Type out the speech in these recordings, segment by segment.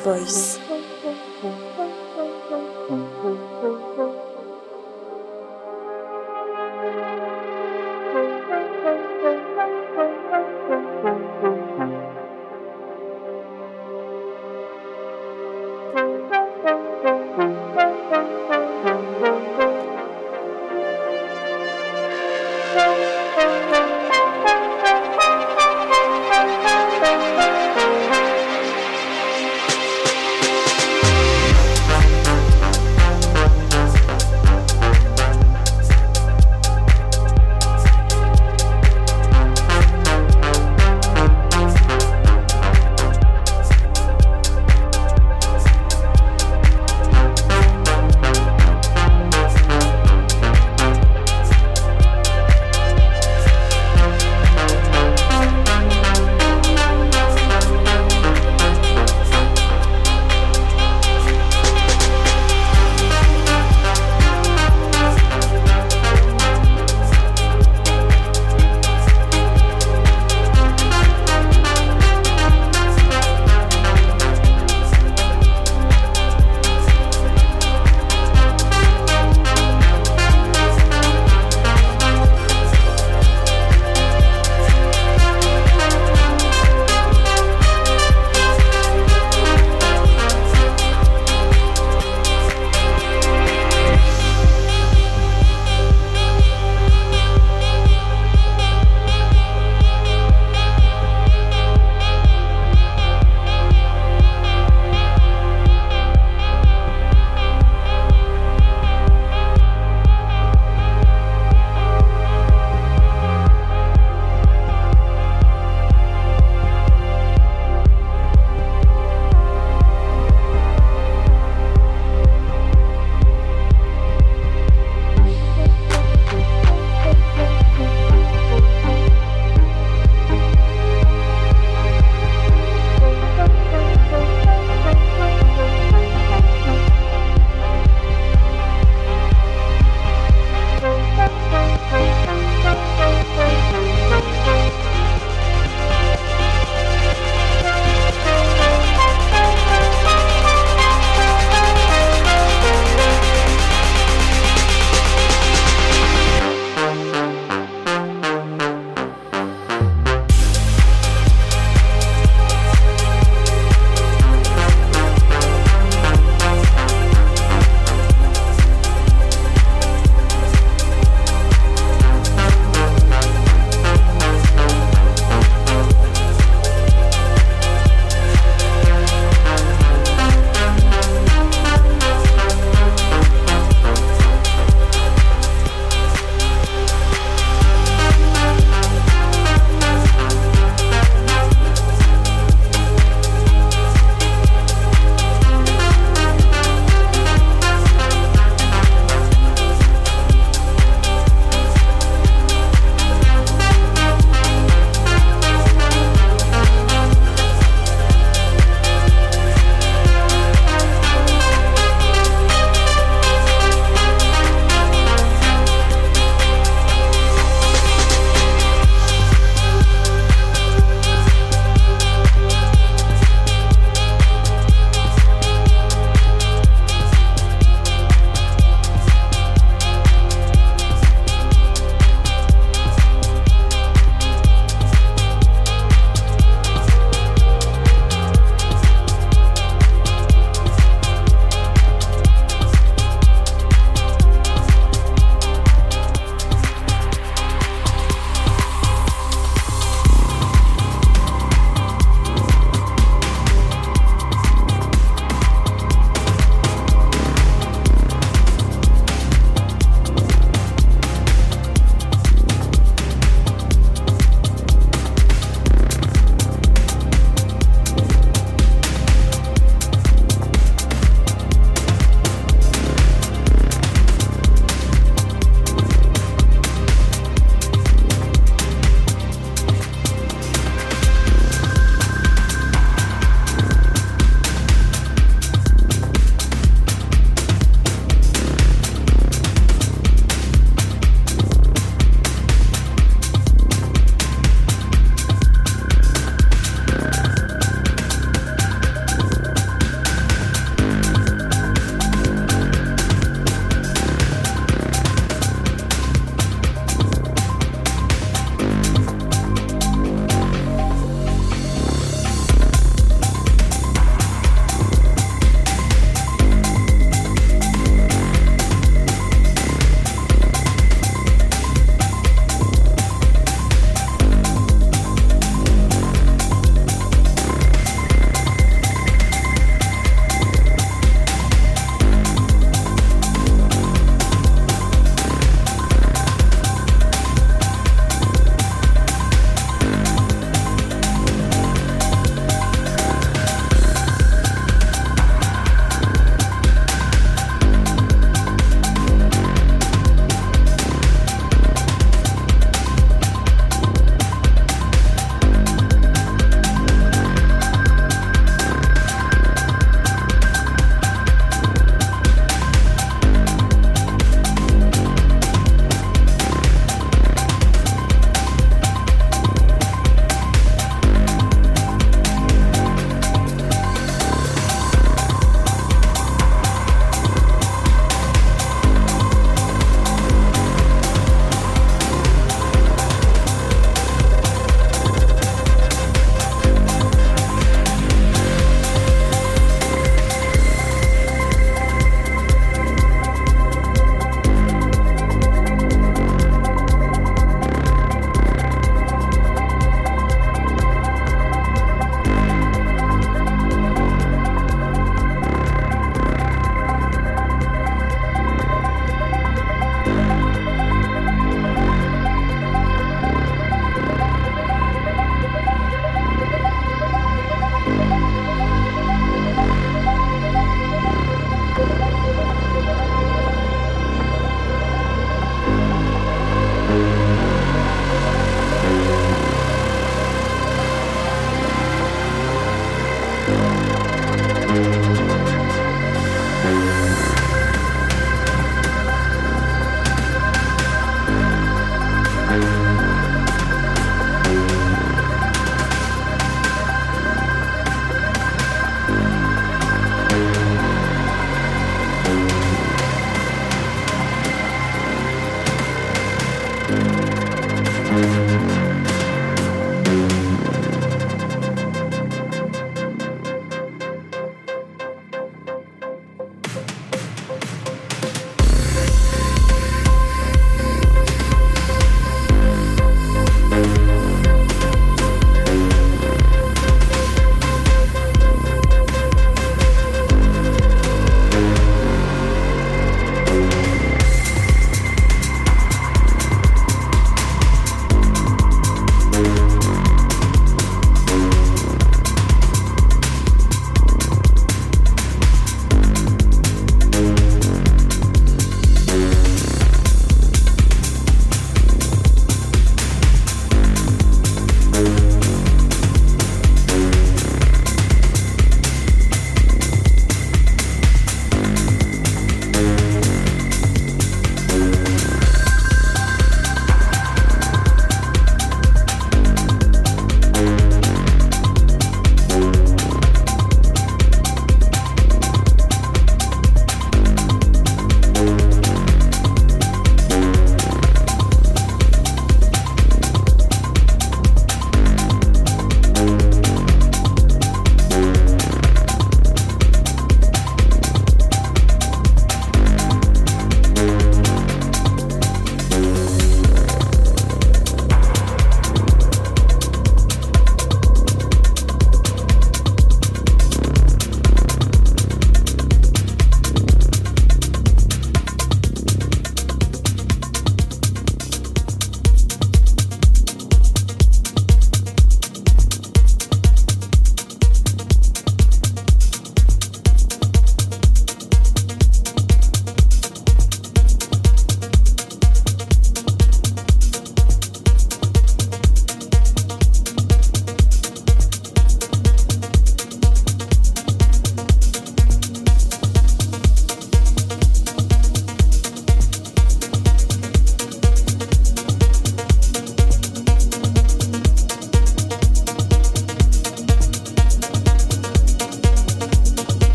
voice.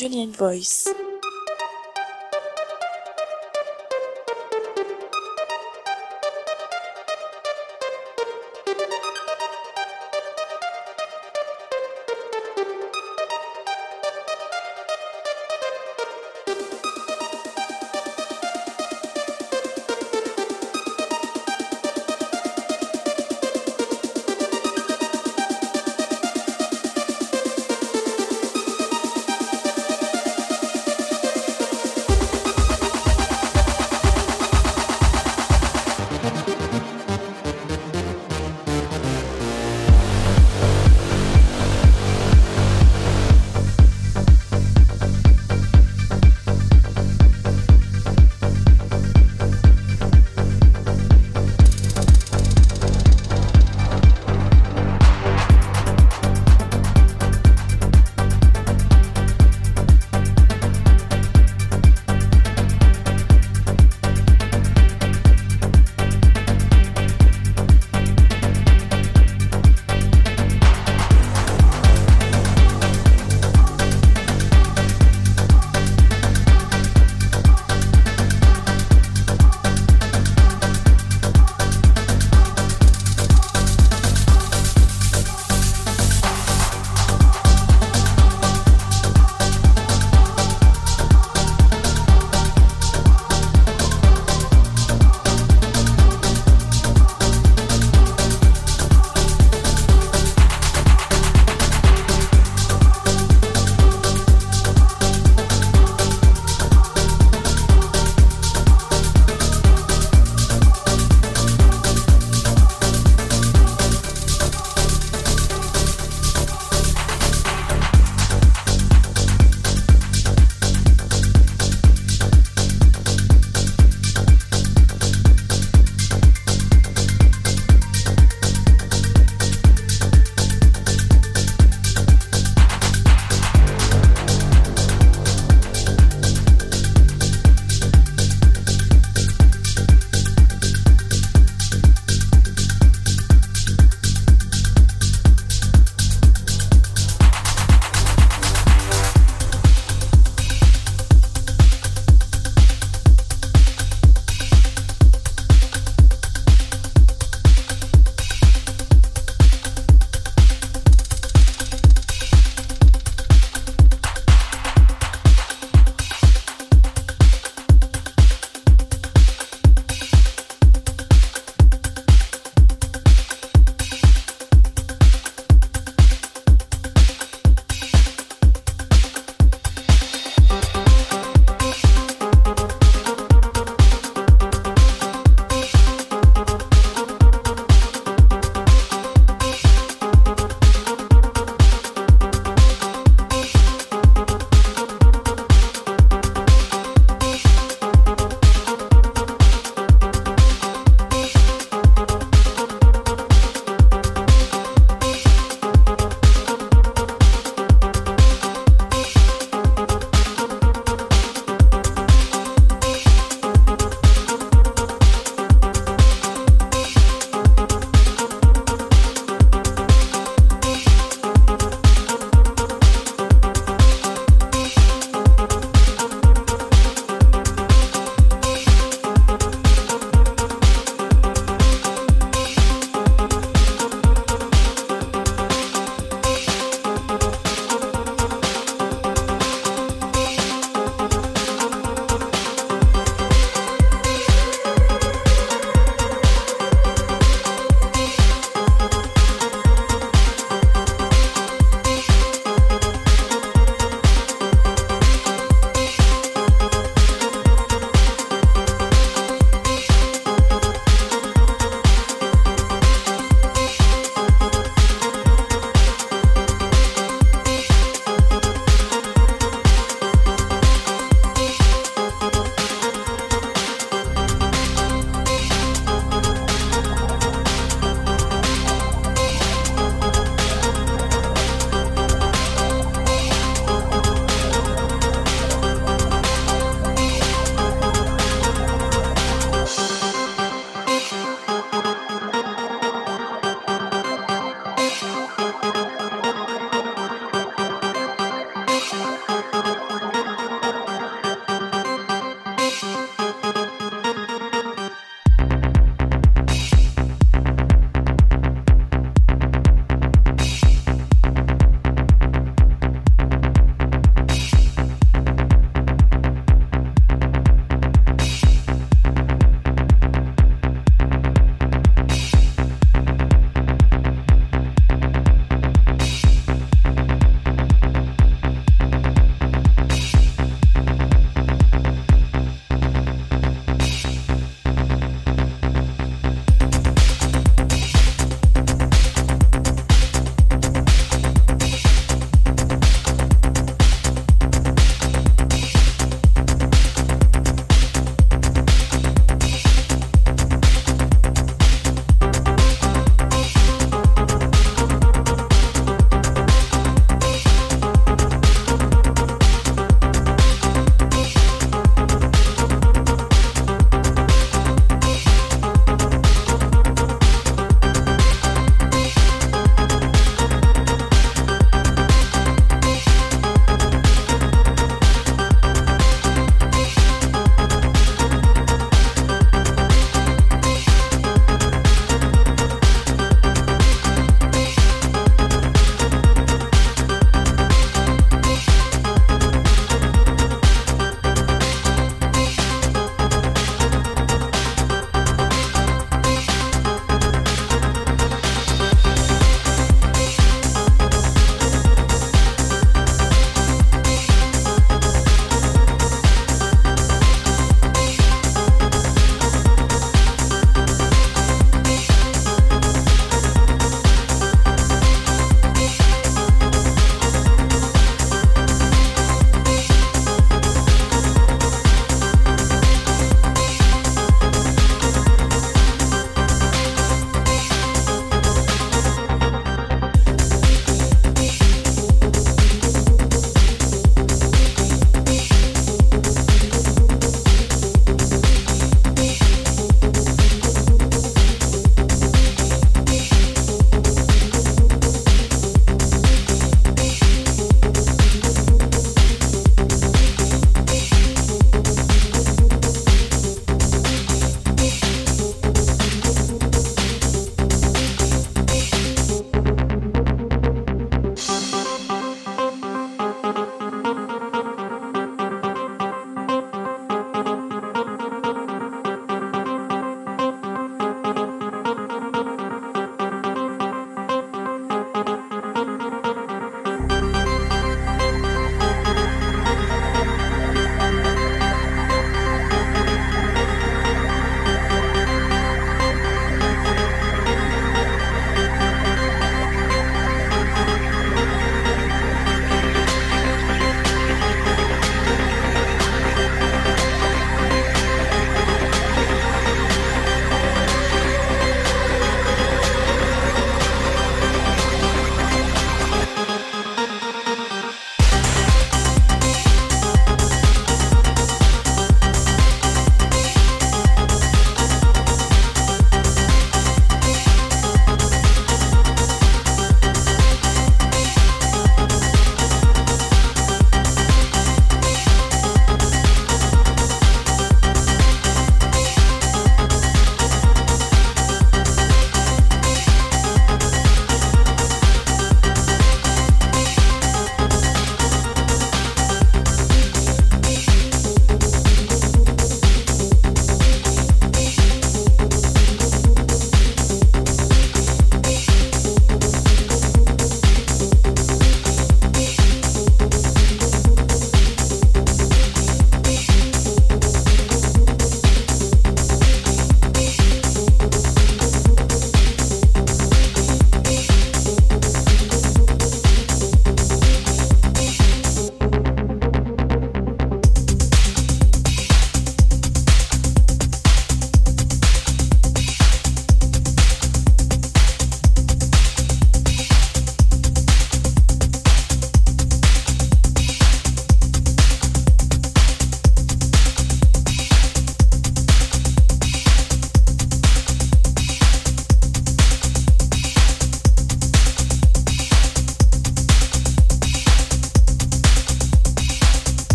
Julian Voice.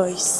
depois.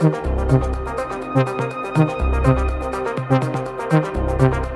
thank you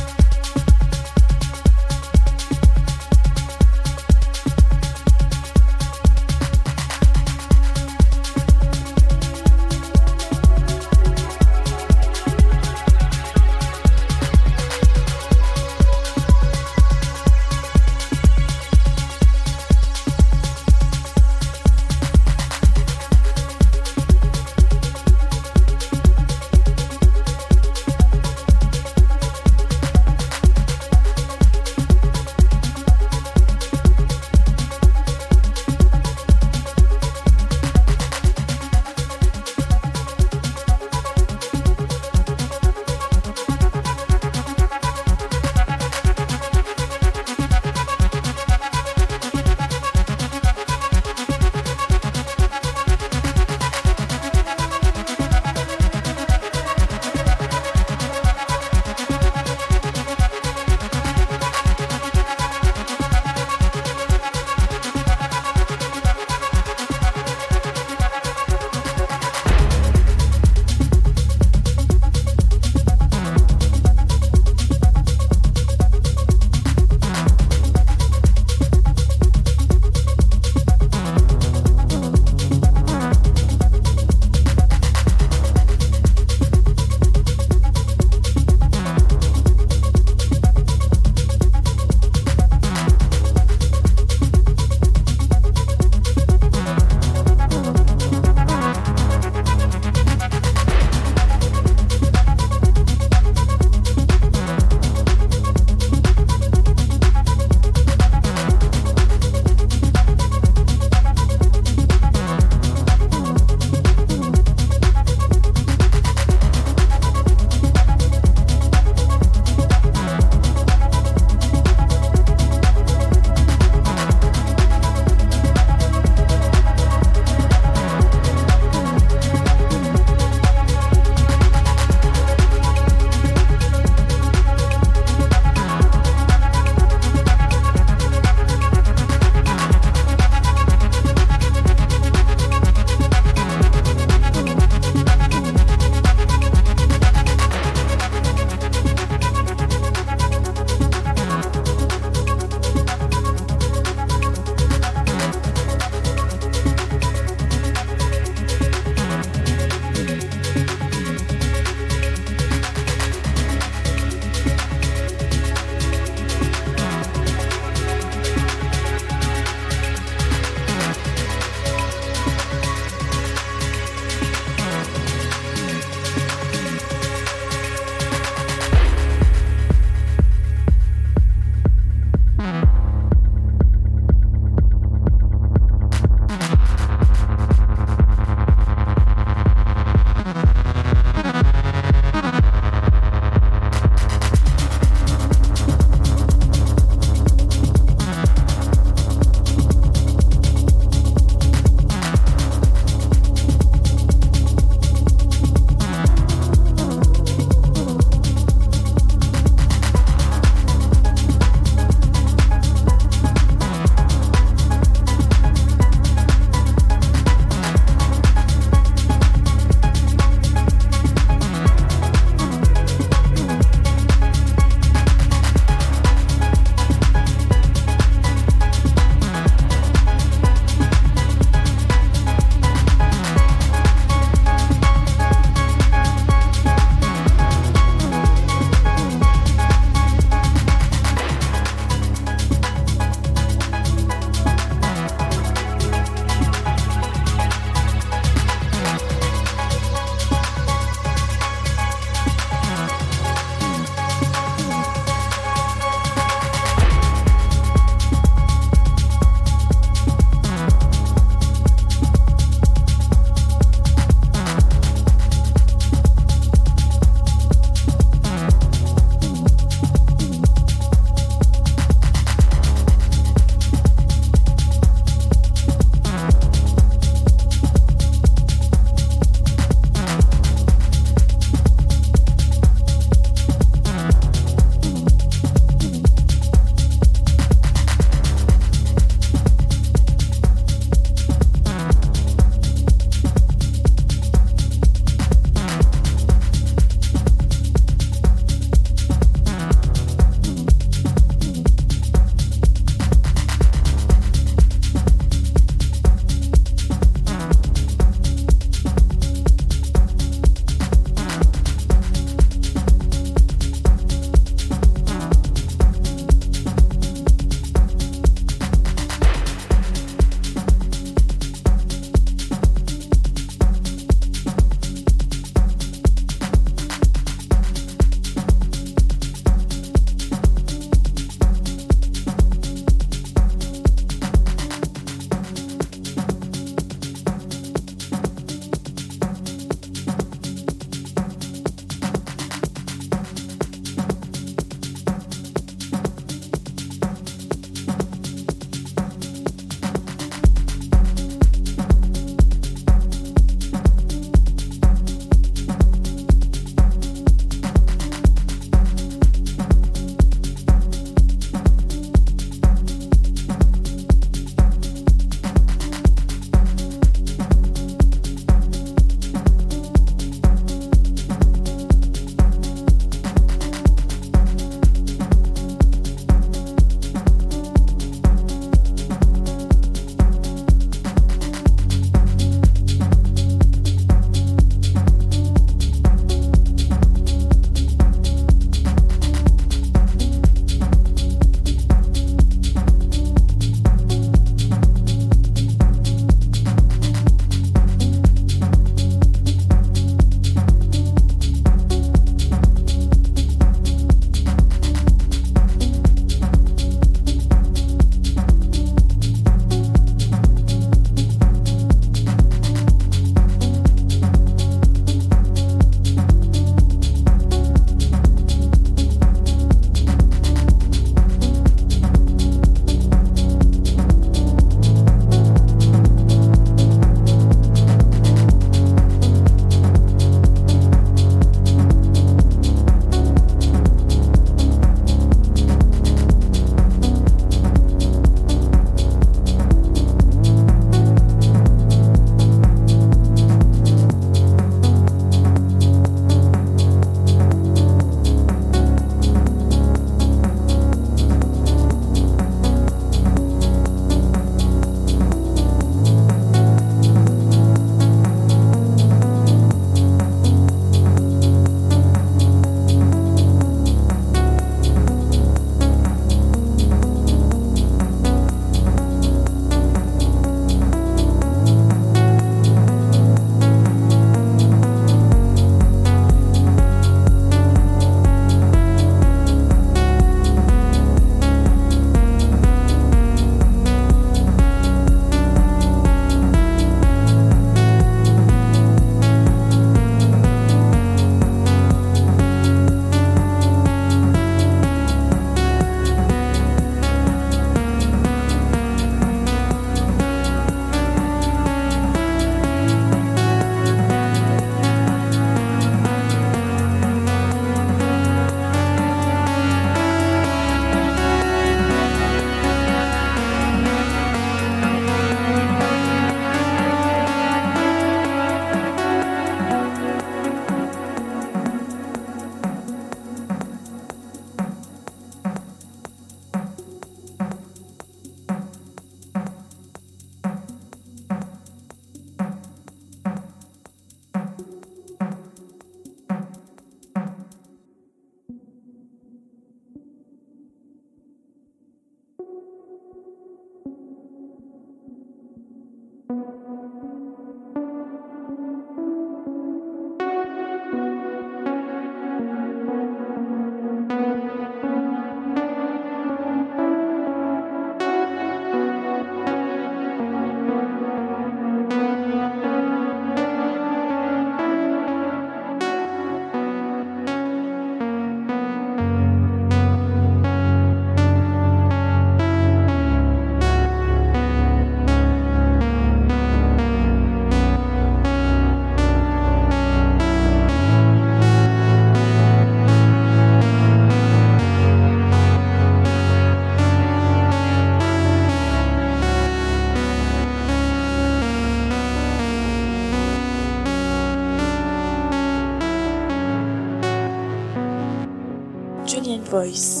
Voice.